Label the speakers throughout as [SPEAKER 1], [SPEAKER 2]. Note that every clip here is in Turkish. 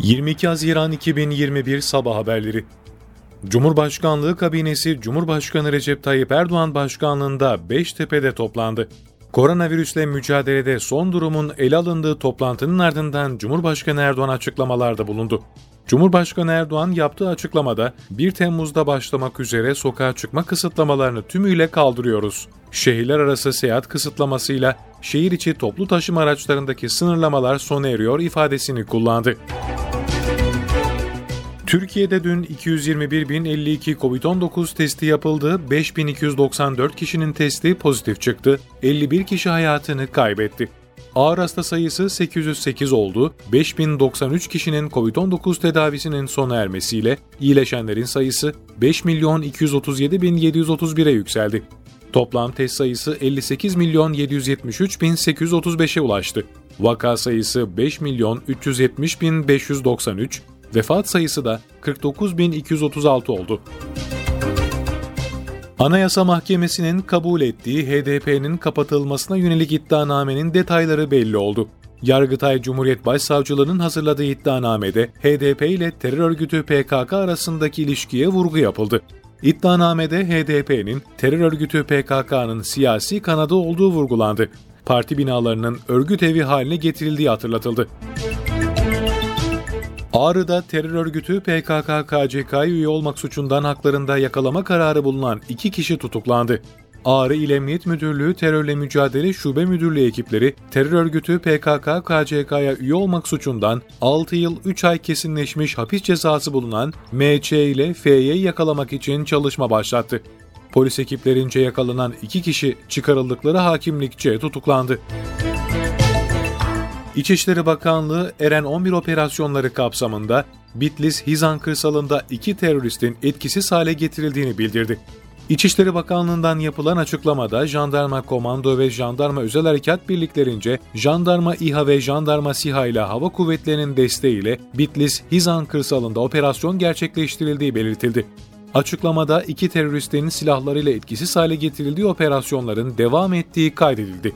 [SPEAKER 1] 22 Haziran 2021 Sabah Haberleri Cumhurbaşkanlığı kabinesi Cumhurbaşkanı Recep Tayyip Erdoğan başkanlığında Beştepe'de toplandı. Koronavirüsle mücadelede son durumun ele alındığı toplantının ardından Cumhurbaşkanı Erdoğan açıklamalarda bulundu. Cumhurbaşkanı Erdoğan yaptığı açıklamada 1 Temmuz'da başlamak üzere sokağa çıkma kısıtlamalarını tümüyle kaldırıyoruz. Şehirler arası seyahat kısıtlamasıyla şehir içi toplu taşıma araçlarındaki sınırlamalar sona eriyor ifadesini kullandı. Türkiye'de dün 221.052 COVID-19 testi yapıldı, 5.294 kişinin testi pozitif çıktı, 51 kişi hayatını kaybetti. Ağır hasta sayısı 808 oldu, 5093 kişinin COVID-19 tedavisinin sona ermesiyle iyileşenlerin sayısı 5.237.731'e yükseldi. Toplam test sayısı 58 milyon 773 bin 835'e ulaştı. Vaka sayısı 5 milyon 370 bin 593, vefat sayısı da 49.236 oldu. Anayasa Mahkemesi'nin kabul ettiği HDP'nin kapatılmasına yönelik iddianamenin detayları belli oldu. Yargıtay Cumhuriyet Başsavcılığı'nın hazırladığı iddianamede HDP ile terör örgütü PKK arasındaki ilişkiye vurgu yapıldı. İddianamede HDP'nin terör örgütü PKK'nın siyasi kanadı olduğu vurgulandı. Parti binalarının örgüt evi haline getirildiği hatırlatıldı. Ağrı'da terör örgütü PKK-KCK'ya üye olmak suçundan haklarında yakalama kararı bulunan iki kişi tutuklandı. Ağrı İl Emniyet Müdürlüğü Terörle Mücadele Şube Müdürlüğü ekipleri terör örgütü PKK-KCK'ya üye olmak suçundan 6 yıl 3 ay kesinleşmiş hapis cezası bulunan MC ile F'yi yakalamak için çalışma başlattı. Polis ekiplerince yakalanan iki kişi çıkarıldıkları hakimlikçe tutuklandı. İçişleri Bakanlığı Eren 11 operasyonları kapsamında Bitlis Hizan kırsalında iki teröristin etkisiz hale getirildiğini bildirdi. İçişleri Bakanlığı'ndan yapılan açıklamada Jandarma Komando ve Jandarma Özel Harekat Birliklerince Jandarma İHA ve Jandarma SİHA ile Hava Kuvvetleri'nin desteğiyle Bitlis Hizan kırsalında operasyon gerçekleştirildiği belirtildi. Açıklamada iki teröristin silahlarıyla etkisiz hale getirildiği operasyonların devam ettiği kaydedildi.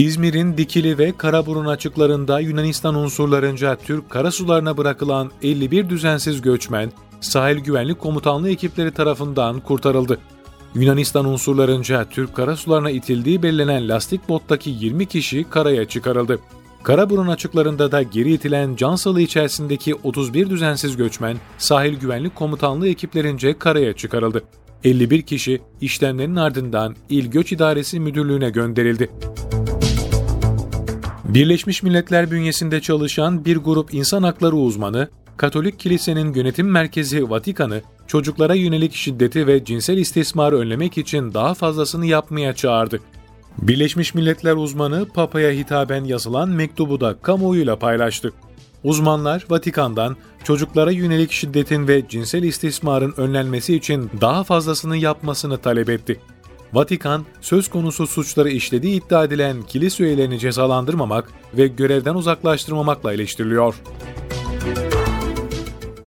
[SPEAKER 1] İzmir'in Dikili ve Karaburun açıklarında Yunanistan unsurlarınca Türk karasularına bırakılan 51 düzensiz göçmen, sahil güvenlik komutanlığı ekipleri tarafından kurtarıldı. Yunanistan unsurlarınca Türk karasularına itildiği belirlenen lastik bottaki 20 kişi karaya çıkarıldı. Karaburun açıklarında da geri itilen Cansalı içerisindeki 31 düzensiz göçmen sahil güvenlik komutanlığı ekiplerince karaya çıkarıldı. 51 kişi işlemlerin ardından İl Göç İdaresi Müdürlüğü'ne gönderildi. Birleşmiş Milletler bünyesinde çalışan bir grup insan hakları uzmanı, Katolik Kilisenin yönetim merkezi Vatikan'ı çocuklara yönelik şiddeti ve cinsel istismarı önlemek için daha fazlasını yapmaya çağırdı. Birleşmiş Milletler uzmanı Papa'ya hitaben yazılan mektubu da kamuoyuyla paylaştı. Uzmanlar Vatikan'dan çocuklara yönelik şiddetin ve cinsel istismarın önlenmesi için daha fazlasını yapmasını talep etti. Vatikan, söz konusu suçları işlediği iddia edilen kilise üyelerini cezalandırmamak ve görevden uzaklaştırmamakla eleştiriliyor.